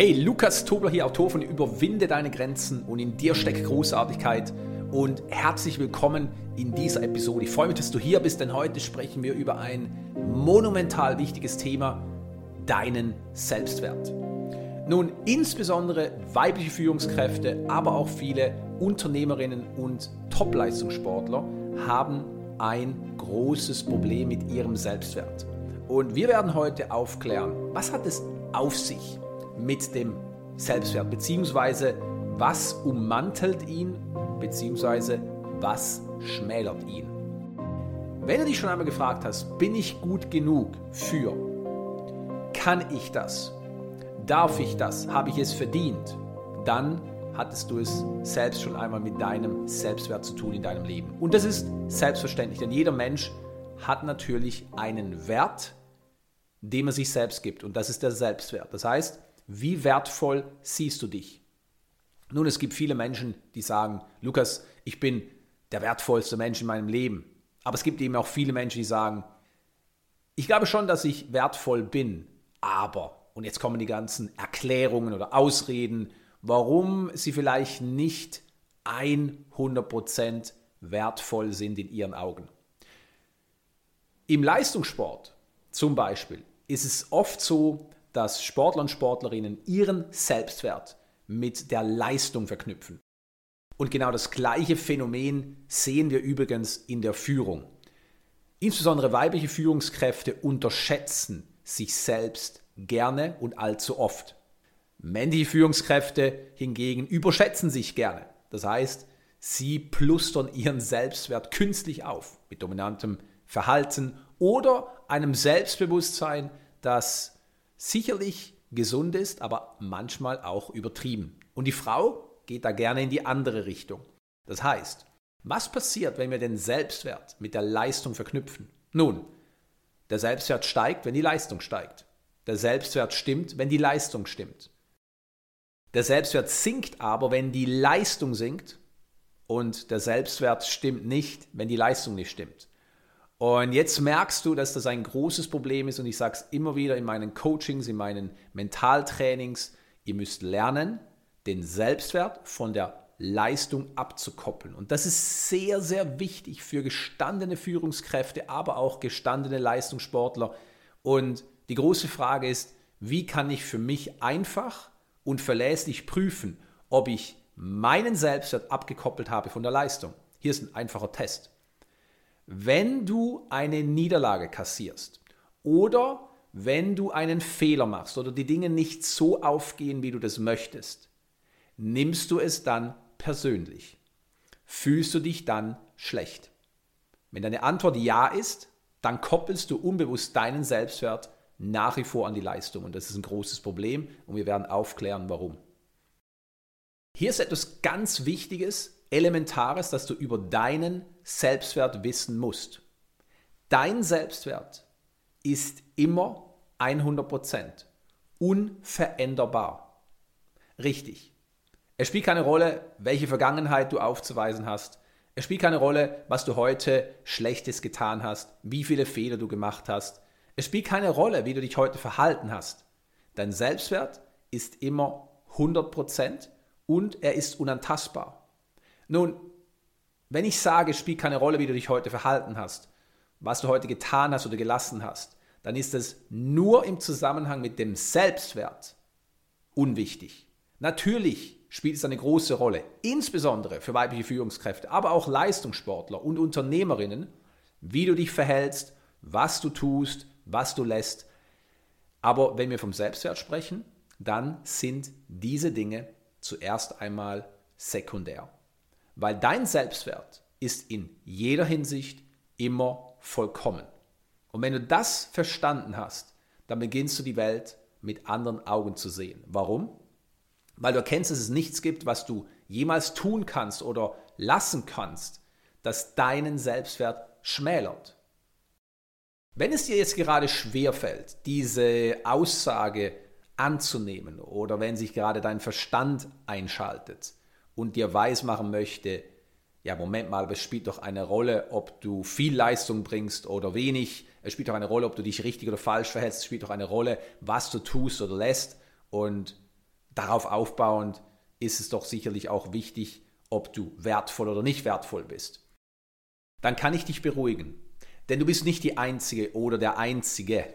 Hey, Lukas Tobler hier, Autor von Überwinde deine Grenzen und in dir steckt Großartigkeit. Und herzlich willkommen in dieser Episode. Ich freue mich, dass du hier bist, denn heute sprechen wir über ein monumental wichtiges Thema, deinen Selbstwert. Nun, insbesondere weibliche Führungskräfte, aber auch viele Unternehmerinnen und Topleistungssportler haben ein großes Problem mit ihrem Selbstwert. Und wir werden heute aufklären, was hat es auf sich mit dem Selbstwert, beziehungsweise was ummantelt ihn, beziehungsweise was schmälert ihn. Wenn du dich schon einmal gefragt hast, bin ich gut genug für, kann ich das, darf ich das, habe ich es verdient, dann hattest du es selbst schon einmal mit deinem Selbstwert zu tun in deinem Leben. Und das ist selbstverständlich, denn jeder Mensch hat natürlich einen Wert, dem er sich selbst gibt. Und das ist der Selbstwert. Das heißt, wie wertvoll siehst du dich? Nun, es gibt viele Menschen, die sagen, Lukas, ich bin der wertvollste Mensch in meinem Leben. Aber es gibt eben auch viele Menschen, die sagen, ich glaube schon, dass ich wertvoll bin, aber, und jetzt kommen die ganzen Erklärungen oder Ausreden, warum sie vielleicht nicht 100% wertvoll sind in ihren Augen. Im Leistungssport zum Beispiel ist es oft so, dass Sportler und Sportlerinnen ihren Selbstwert mit der Leistung verknüpfen. Und genau das gleiche Phänomen sehen wir übrigens in der Führung. Insbesondere weibliche Führungskräfte unterschätzen sich selbst gerne und allzu oft. Männliche Führungskräfte hingegen überschätzen sich gerne. Das heißt, sie plustern ihren Selbstwert künstlich auf mit dominantem Verhalten oder einem Selbstbewusstsein, das sicherlich gesund ist, aber manchmal auch übertrieben. Und die Frau geht da gerne in die andere Richtung. Das heißt, was passiert, wenn wir den Selbstwert mit der Leistung verknüpfen? Nun, der Selbstwert steigt, wenn die Leistung steigt. Der Selbstwert stimmt, wenn die Leistung stimmt. Der Selbstwert sinkt aber, wenn die Leistung sinkt und der Selbstwert stimmt nicht, wenn die Leistung nicht stimmt. Und jetzt merkst du, dass das ein großes Problem ist und ich sage es immer wieder in meinen Coachings, in meinen Mentaltrainings, ihr müsst lernen, den Selbstwert von der Leistung abzukoppeln. Und das ist sehr, sehr wichtig für gestandene Führungskräfte, aber auch gestandene Leistungssportler. Und die große Frage ist, wie kann ich für mich einfach und verlässlich prüfen, ob ich meinen Selbstwert abgekoppelt habe von der Leistung? Hier ist ein einfacher Test. Wenn du eine Niederlage kassierst oder wenn du einen Fehler machst oder die Dinge nicht so aufgehen, wie du das möchtest, nimmst du es dann persönlich? Fühlst du dich dann schlecht? Wenn deine Antwort ja ist, dann koppelst du unbewusst deinen Selbstwert nach wie vor an die Leistung. Und das ist ein großes Problem und wir werden aufklären, warum. Hier ist etwas ganz Wichtiges, Elementares, das du über deinen Selbstwert wissen musst. Dein Selbstwert ist immer 100% unveränderbar. Richtig. Es spielt keine Rolle, welche Vergangenheit du aufzuweisen hast. Es spielt keine Rolle, was du heute Schlechtes getan hast, wie viele Fehler du gemacht hast. Es spielt keine Rolle, wie du dich heute verhalten hast. Dein Selbstwert ist immer 100% und er ist unantastbar. Nun, wenn ich sage, es spielt keine Rolle, wie du dich heute verhalten hast, was du heute getan hast oder gelassen hast, dann ist es nur im Zusammenhang mit dem Selbstwert unwichtig. Natürlich spielt es eine große Rolle, insbesondere für weibliche Führungskräfte, aber auch Leistungssportler und Unternehmerinnen, wie du dich verhältst, was du tust, was du lässt. Aber wenn wir vom Selbstwert sprechen, dann sind diese Dinge zuerst einmal sekundär weil dein Selbstwert ist in jeder Hinsicht immer vollkommen. Und wenn du das verstanden hast, dann beginnst du die Welt mit anderen Augen zu sehen. Warum? Weil du erkennst, dass es nichts gibt, was du jemals tun kannst oder lassen kannst, das deinen Selbstwert schmälert. Wenn es dir jetzt gerade schwerfällt, diese Aussage anzunehmen oder wenn sich gerade dein Verstand einschaltet, und dir weismachen möchte, ja, Moment mal, es spielt doch eine Rolle, ob du viel Leistung bringst oder wenig. Es spielt doch eine Rolle, ob du dich richtig oder falsch verhältst. Es spielt doch eine Rolle, was du tust oder lässt. Und darauf aufbauend ist es doch sicherlich auch wichtig, ob du wertvoll oder nicht wertvoll bist. Dann kann ich dich beruhigen, denn du bist nicht die Einzige oder der Einzige,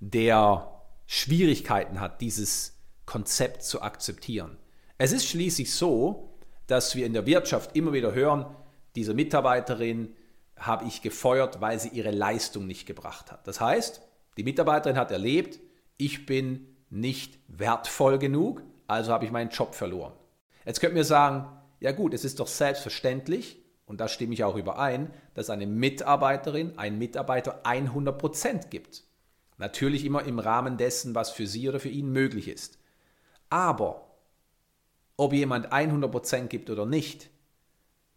der Schwierigkeiten hat, dieses Konzept zu akzeptieren. Es ist schließlich so, dass wir in der Wirtschaft immer wieder hören, diese Mitarbeiterin habe ich gefeuert, weil sie ihre Leistung nicht gebracht hat. Das heißt, die Mitarbeiterin hat erlebt, ich bin nicht wertvoll genug, also habe ich meinen Job verloren. Jetzt könnt ihr sagen, ja gut, es ist doch selbstverständlich, und da stimme ich auch überein, dass eine Mitarbeiterin, ein Mitarbeiter 100% gibt. Natürlich immer im Rahmen dessen, was für sie oder für ihn möglich ist. Aber ob jemand 100% gibt oder nicht,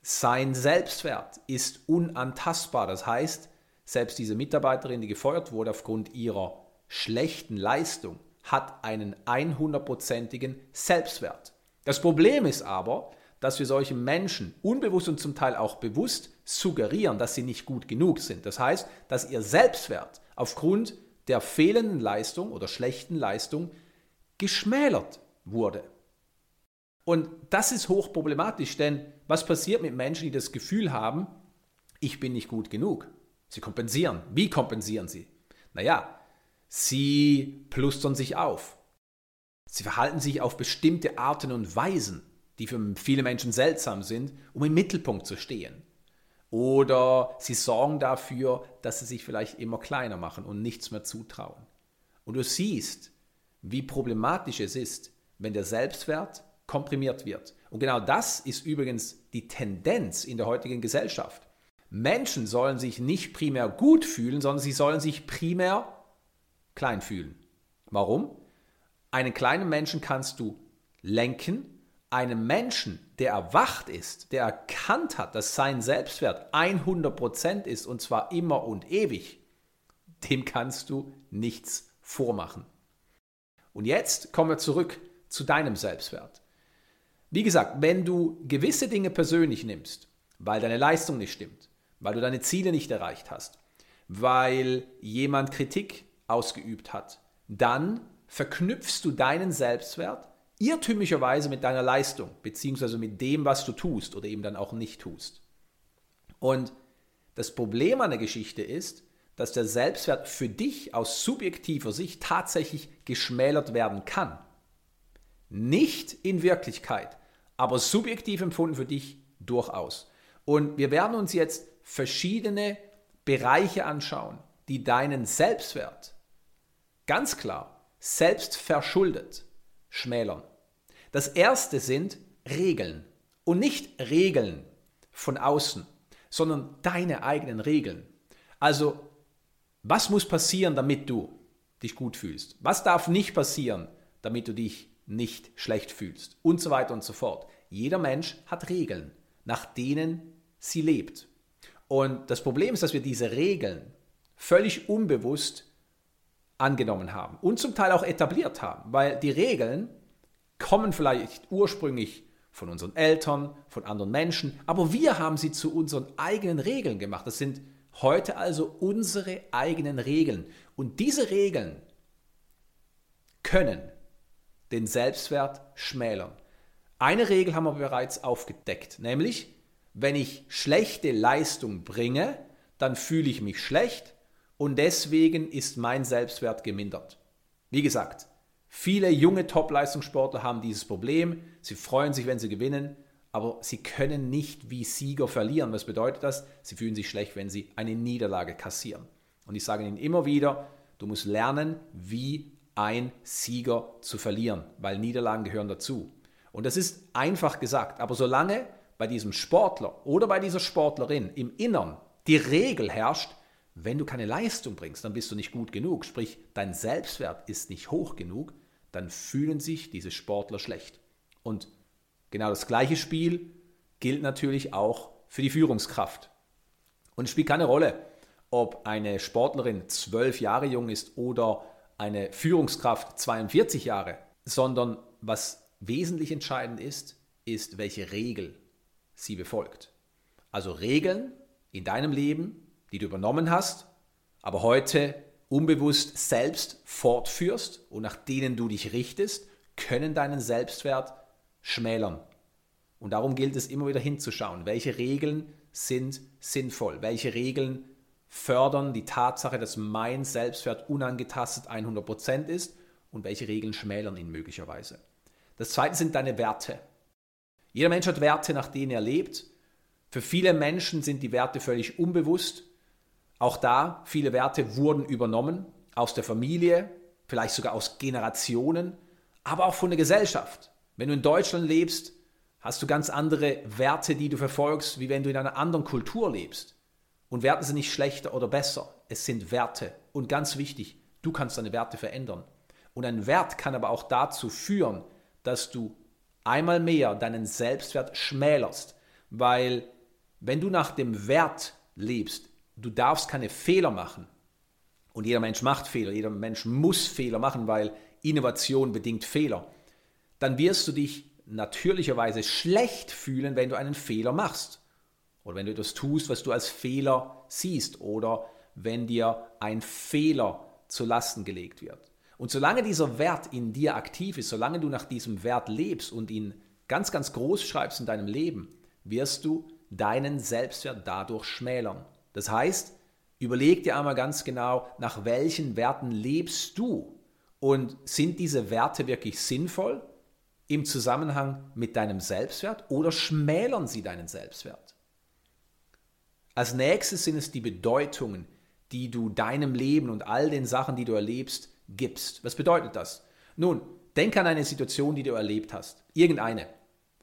sein Selbstwert ist unantastbar. Das heißt, selbst diese Mitarbeiterin, die gefeuert wurde aufgrund ihrer schlechten Leistung, hat einen 100%igen Selbstwert. Das Problem ist aber, dass wir solchen Menschen unbewusst und zum Teil auch bewusst suggerieren, dass sie nicht gut genug sind. Das heißt, dass ihr Selbstwert aufgrund der fehlenden Leistung oder schlechten Leistung geschmälert wurde. Und das ist hochproblematisch, denn was passiert mit Menschen, die das Gefühl haben, ich bin nicht gut genug? Sie kompensieren. Wie kompensieren sie? Naja, sie plustern sich auf. Sie verhalten sich auf bestimmte Arten und Weisen, die für viele Menschen seltsam sind, um im Mittelpunkt zu stehen. Oder sie sorgen dafür, dass sie sich vielleicht immer kleiner machen und nichts mehr zutrauen. Und du siehst, wie problematisch es ist, wenn der Selbstwert komprimiert wird. Und genau das ist übrigens die Tendenz in der heutigen Gesellschaft. Menschen sollen sich nicht primär gut fühlen, sondern sie sollen sich primär klein fühlen. Warum? Einen kleinen Menschen kannst du lenken. Einen Menschen, der erwacht ist, der erkannt hat, dass sein Selbstwert 100% ist und zwar immer und ewig, dem kannst du nichts vormachen. Und jetzt kommen wir zurück zu deinem Selbstwert. Wie gesagt, wenn du gewisse Dinge persönlich nimmst, weil deine Leistung nicht stimmt, weil du deine Ziele nicht erreicht hast, weil jemand Kritik ausgeübt hat, dann verknüpfst du deinen Selbstwert irrtümlicherweise mit deiner Leistung, beziehungsweise mit dem, was du tust oder eben dann auch nicht tust. Und das Problem an der Geschichte ist, dass der Selbstwert für dich aus subjektiver Sicht tatsächlich geschmälert werden kann. Nicht in Wirklichkeit, aber subjektiv empfunden für dich durchaus. Und wir werden uns jetzt verschiedene Bereiche anschauen, die deinen Selbstwert ganz klar selbst verschuldet schmälern. Das erste sind Regeln und nicht Regeln von außen, sondern deine eigenen Regeln. Also, was muss passieren, damit du dich gut fühlst? Was darf nicht passieren, damit du dich nicht schlecht fühlst und so weiter und so fort. Jeder Mensch hat Regeln, nach denen sie lebt. Und das Problem ist, dass wir diese Regeln völlig unbewusst angenommen haben und zum Teil auch etabliert haben, weil die Regeln kommen vielleicht ursprünglich von unseren Eltern, von anderen Menschen, aber wir haben sie zu unseren eigenen Regeln gemacht. Das sind heute also unsere eigenen Regeln. Und diese Regeln können den Selbstwert schmälern. Eine Regel haben wir bereits aufgedeckt, nämlich wenn ich schlechte Leistung bringe, dann fühle ich mich schlecht und deswegen ist mein Selbstwert gemindert. Wie gesagt, viele junge Top-Leistungssportler haben dieses Problem. Sie freuen sich, wenn sie gewinnen, aber sie können nicht wie Sieger verlieren. Was bedeutet das? Sie fühlen sich schlecht, wenn sie eine Niederlage kassieren. Und ich sage Ihnen immer wieder, du musst lernen, wie ein Sieger zu verlieren, weil Niederlagen gehören dazu. Und das ist einfach gesagt, aber solange bei diesem Sportler oder bei dieser Sportlerin im Innern die Regel herrscht, wenn du keine Leistung bringst, dann bist du nicht gut genug, sprich dein Selbstwert ist nicht hoch genug, dann fühlen sich diese Sportler schlecht. Und genau das gleiche Spiel gilt natürlich auch für die Führungskraft. Und es spielt keine Rolle, ob eine Sportlerin zwölf Jahre jung ist oder eine Führungskraft 42 Jahre, sondern was wesentlich entscheidend ist, ist, welche Regel sie befolgt. Also Regeln in deinem Leben, die du übernommen hast, aber heute unbewusst selbst fortführst und nach denen du dich richtest, können deinen Selbstwert schmälern. Und darum gilt es immer wieder hinzuschauen, welche Regeln sind sinnvoll, welche Regeln fördern die Tatsache, dass mein Selbstwert unangetastet 100% ist und welche Regeln schmälern ihn möglicherweise. Das zweite sind deine Werte. Jeder Mensch hat Werte, nach denen er lebt. Für viele Menschen sind die Werte völlig unbewusst. Auch da, viele Werte wurden übernommen aus der Familie, vielleicht sogar aus Generationen, aber auch von der Gesellschaft. Wenn du in Deutschland lebst, hast du ganz andere Werte, die du verfolgst, wie wenn du in einer anderen Kultur lebst. Und Werte sind nicht schlechter oder besser. Es sind Werte. Und ganz wichtig, du kannst deine Werte verändern. Und ein Wert kann aber auch dazu führen, dass du einmal mehr deinen Selbstwert schmälerst. Weil wenn du nach dem Wert lebst, du darfst keine Fehler machen. Und jeder Mensch macht Fehler, jeder Mensch muss Fehler machen, weil Innovation bedingt Fehler. Dann wirst du dich natürlicherweise schlecht fühlen, wenn du einen Fehler machst. Oder wenn du etwas tust, was du als Fehler siehst. Oder wenn dir ein Fehler zu Lasten gelegt wird. Und solange dieser Wert in dir aktiv ist, solange du nach diesem Wert lebst und ihn ganz, ganz groß schreibst in deinem Leben, wirst du deinen Selbstwert dadurch schmälern. Das heißt, überleg dir einmal ganz genau, nach welchen Werten lebst du und sind diese Werte wirklich sinnvoll im Zusammenhang mit deinem Selbstwert oder schmälern sie deinen Selbstwert? Als nächstes sind es die Bedeutungen, die du deinem Leben und all den Sachen, die du erlebst, gibst. Was bedeutet das? Nun, denk an eine Situation, die du erlebt hast. Irgendeine.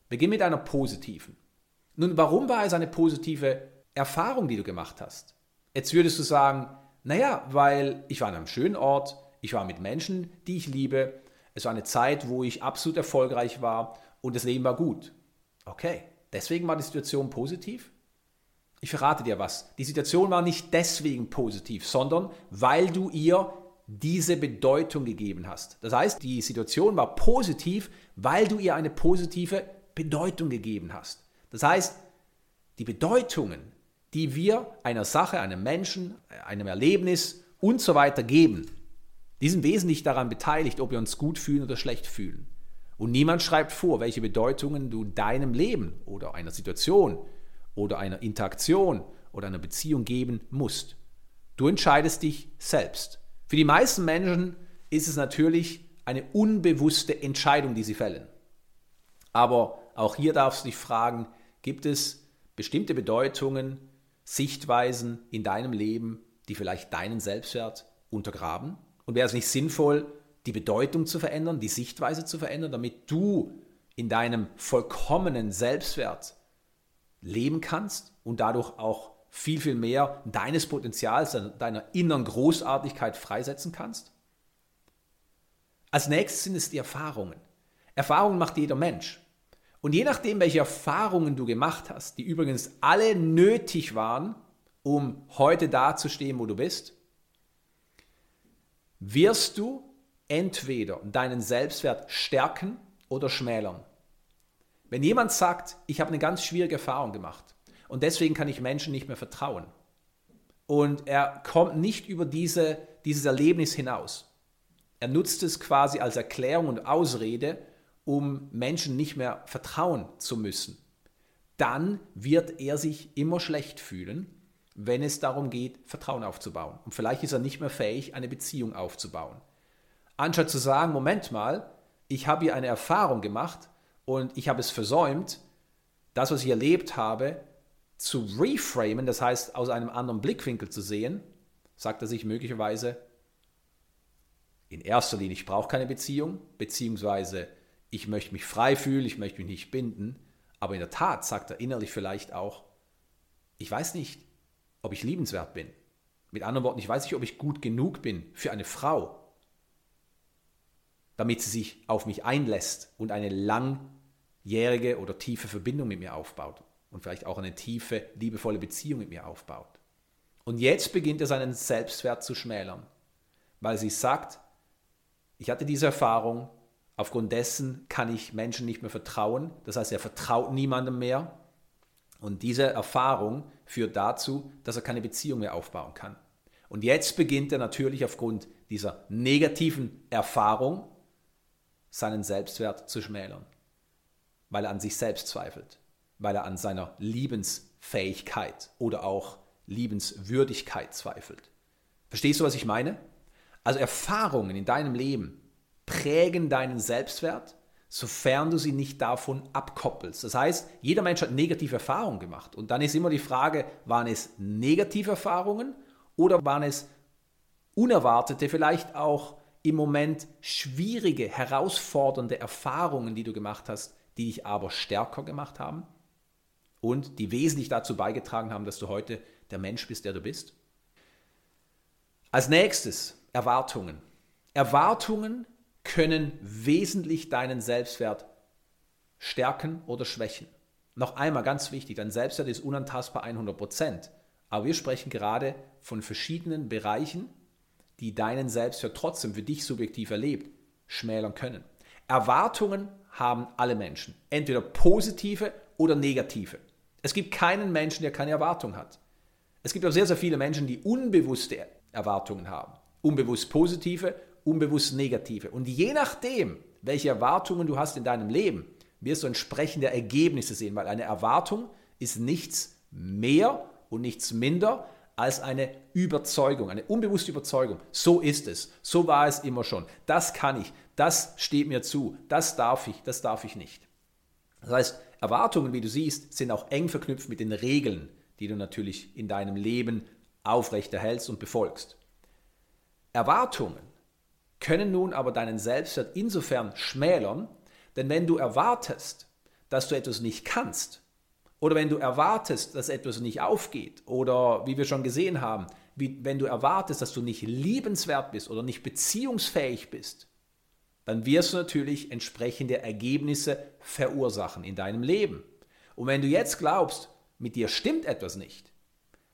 Beginn mit einer positiven. Nun, warum war es eine positive Erfahrung, die du gemacht hast? Jetzt würdest du sagen, naja, weil ich war an einem schönen Ort, ich war mit Menschen, die ich liebe, es war eine Zeit, wo ich absolut erfolgreich war und das Leben war gut. Okay, deswegen war die Situation positiv? Ich verrate dir was. Die Situation war nicht deswegen positiv, sondern weil du ihr diese Bedeutung gegeben hast. Das heißt, die Situation war positiv, weil du ihr eine positive Bedeutung gegeben hast. Das heißt, die Bedeutungen, die wir einer Sache, einem Menschen, einem Erlebnis und so weiter geben, die sind wesentlich daran beteiligt, ob wir uns gut fühlen oder schlecht fühlen. Und niemand schreibt vor, welche Bedeutungen du deinem Leben oder einer Situation oder einer Interaktion oder einer Beziehung geben musst. Du entscheidest dich selbst. Für die meisten Menschen ist es natürlich eine unbewusste Entscheidung, die sie fällen. Aber auch hier darfst du dich fragen, gibt es bestimmte Bedeutungen, Sichtweisen in deinem Leben, die vielleicht deinen Selbstwert untergraben? Und wäre es nicht sinnvoll, die Bedeutung zu verändern, die Sichtweise zu verändern, damit du in deinem vollkommenen Selbstwert leben kannst und dadurch auch viel, viel mehr deines Potenzials, deiner inneren Großartigkeit freisetzen kannst? Als nächstes sind es die Erfahrungen. Erfahrungen macht jeder Mensch. Und je nachdem, welche Erfahrungen du gemacht hast, die übrigens alle nötig waren, um heute dazustehen, wo du bist, wirst du entweder deinen Selbstwert stärken oder schmälern. Wenn jemand sagt, ich habe eine ganz schwierige Erfahrung gemacht, und deswegen kann ich Menschen nicht mehr vertrauen. Und er kommt nicht über diese, dieses Erlebnis hinaus. Er nutzt es quasi als Erklärung und Ausrede, um Menschen nicht mehr vertrauen zu müssen. Dann wird er sich immer schlecht fühlen, wenn es darum geht, Vertrauen aufzubauen. Und vielleicht ist er nicht mehr fähig, eine Beziehung aufzubauen. Anstatt zu sagen, Moment mal, ich habe hier eine Erfahrung gemacht und ich habe es versäumt, das, was ich erlebt habe, zu reframen, das heißt aus einem anderen Blickwinkel zu sehen, sagt er sich möglicherweise, in erster Linie, ich brauche keine Beziehung, beziehungsweise ich möchte mich frei fühlen, ich möchte mich nicht binden, aber in der Tat sagt er innerlich vielleicht auch, ich weiß nicht, ob ich liebenswert bin. Mit anderen Worten, ich weiß nicht, ob ich gut genug bin für eine Frau, damit sie sich auf mich einlässt und eine langjährige oder tiefe Verbindung mit mir aufbaut und vielleicht auch eine tiefe, liebevolle Beziehung mit mir aufbaut. Und jetzt beginnt er seinen Selbstwert zu schmälern, weil sie sagt, ich hatte diese Erfahrung, aufgrund dessen kann ich Menschen nicht mehr vertrauen, das heißt, er vertraut niemandem mehr und diese Erfahrung führt dazu, dass er keine Beziehung mehr aufbauen kann. Und jetzt beginnt er natürlich aufgrund dieser negativen Erfahrung seinen Selbstwert zu schmälern, weil er an sich selbst zweifelt, weil er an seiner Liebensfähigkeit oder auch Liebenswürdigkeit zweifelt. Verstehst du, was ich meine? Also Erfahrungen in deinem Leben prägen deinen Selbstwert, sofern du sie nicht davon abkoppelst. Das heißt, jeder Mensch hat negative Erfahrungen gemacht. Und dann ist immer die Frage, waren es negative Erfahrungen oder waren es unerwartete, vielleicht auch im Moment schwierige, herausfordernde Erfahrungen, die du gemacht hast, die dich aber stärker gemacht haben und die wesentlich dazu beigetragen haben, dass du heute der Mensch bist, der du bist? Als nächstes Erwartungen. Erwartungen können wesentlich deinen Selbstwert stärken oder schwächen. Noch einmal ganz wichtig, dein Selbstwert ist unantastbar 100%. Aber wir sprechen gerade von verschiedenen Bereichen, die deinen Selbstwert trotzdem für dich subjektiv erlebt, schmälern können. Erwartungen haben alle Menschen, entweder positive oder negative. Es gibt keinen Menschen, der keine Erwartung hat. Es gibt auch sehr, sehr viele Menschen, die unbewusste Erwartungen haben unbewusst positive, unbewusst negative. Und je nachdem, welche Erwartungen du hast in deinem Leben, wirst du entsprechende Ergebnisse sehen, weil eine Erwartung ist nichts mehr und nichts minder als eine Überzeugung, eine unbewusste Überzeugung. So ist es, so war es immer schon. Das kann ich, das steht mir zu, das darf ich, das darf ich nicht. Das heißt, Erwartungen, wie du siehst, sind auch eng verknüpft mit den Regeln, die du natürlich in deinem Leben aufrechterhältst und befolgst. Erwartungen können nun aber deinen Selbstwert insofern schmälern, denn wenn du erwartest, dass du etwas nicht kannst, oder wenn du erwartest, dass etwas nicht aufgeht, oder wie wir schon gesehen haben, wie, wenn du erwartest, dass du nicht liebenswert bist oder nicht beziehungsfähig bist, dann wirst du natürlich entsprechende Ergebnisse verursachen in deinem Leben. Und wenn du jetzt glaubst, mit dir stimmt etwas nicht,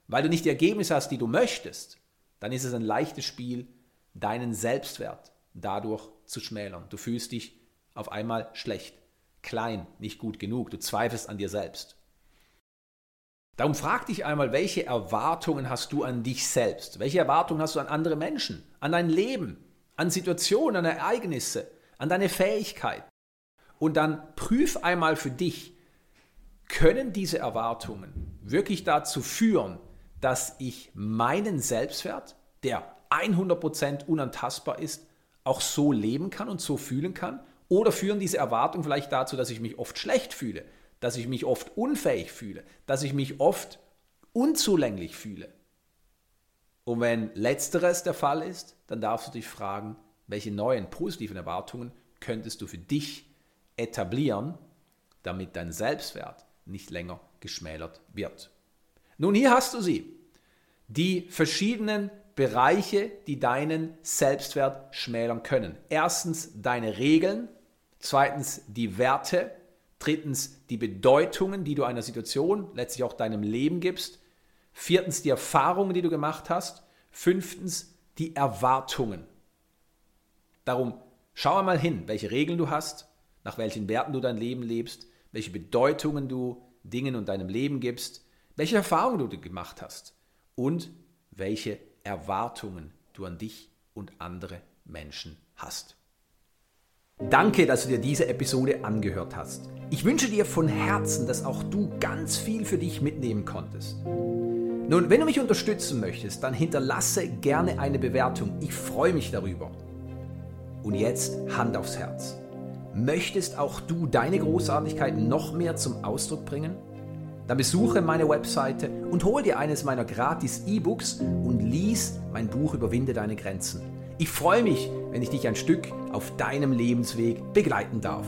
weil du nicht die Ergebnisse hast, die du möchtest, dann ist es ein leichtes Spiel, deinen Selbstwert dadurch zu schmälern. Du fühlst dich auf einmal schlecht, klein, nicht gut genug, du zweifelst an dir selbst. Darum frag dich einmal, welche Erwartungen hast du an dich selbst? Welche Erwartungen hast du an andere Menschen, an dein Leben, an Situationen, an Ereignisse, an deine Fähigkeit? Und dann prüf einmal für dich, können diese Erwartungen wirklich dazu führen, dass ich meinen Selbstwert, der 100% unantastbar ist, auch so leben kann und so fühlen kann? Oder führen diese Erwartungen vielleicht dazu, dass ich mich oft schlecht fühle, dass ich mich oft unfähig fühle, dass ich mich oft unzulänglich fühle? Und wenn letzteres der Fall ist, dann darfst du dich fragen, welche neuen positiven Erwartungen könntest du für dich etablieren, damit dein Selbstwert nicht länger geschmälert wird. Nun, hier hast du sie. Die verschiedenen Bereiche, die deinen Selbstwert schmälern können. Erstens deine Regeln, zweitens die Werte, drittens die Bedeutungen, die du einer Situation, letztlich auch deinem Leben gibst, viertens die Erfahrungen, die du gemacht hast, fünftens die Erwartungen. Darum schau einmal hin, welche Regeln du hast, nach welchen Werten du dein Leben lebst, welche Bedeutungen du Dingen und deinem Leben gibst, welche Erfahrungen du gemacht hast und welche Erwartungen du an dich und andere Menschen hast. Danke, dass du dir diese Episode angehört hast. Ich wünsche dir von Herzen, dass auch du ganz viel für dich mitnehmen konntest. Nun, wenn du mich unterstützen möchtest, dann hinterlasse gerne eine Bewertung. Ich freue mich darüber. Und jetzt Hand aufs Herz. Möchtest auch du deine Großartigkeit noch mehr zum Ausdruck bringen? Dann besuche meine Webseite und hol dir eines meiner gratis E-Books und lies mein Buch Überwinde deine Grenzen. Ich freue mich, wenn ich dich ein Stück auf deinem Lebensweg begleiten darf.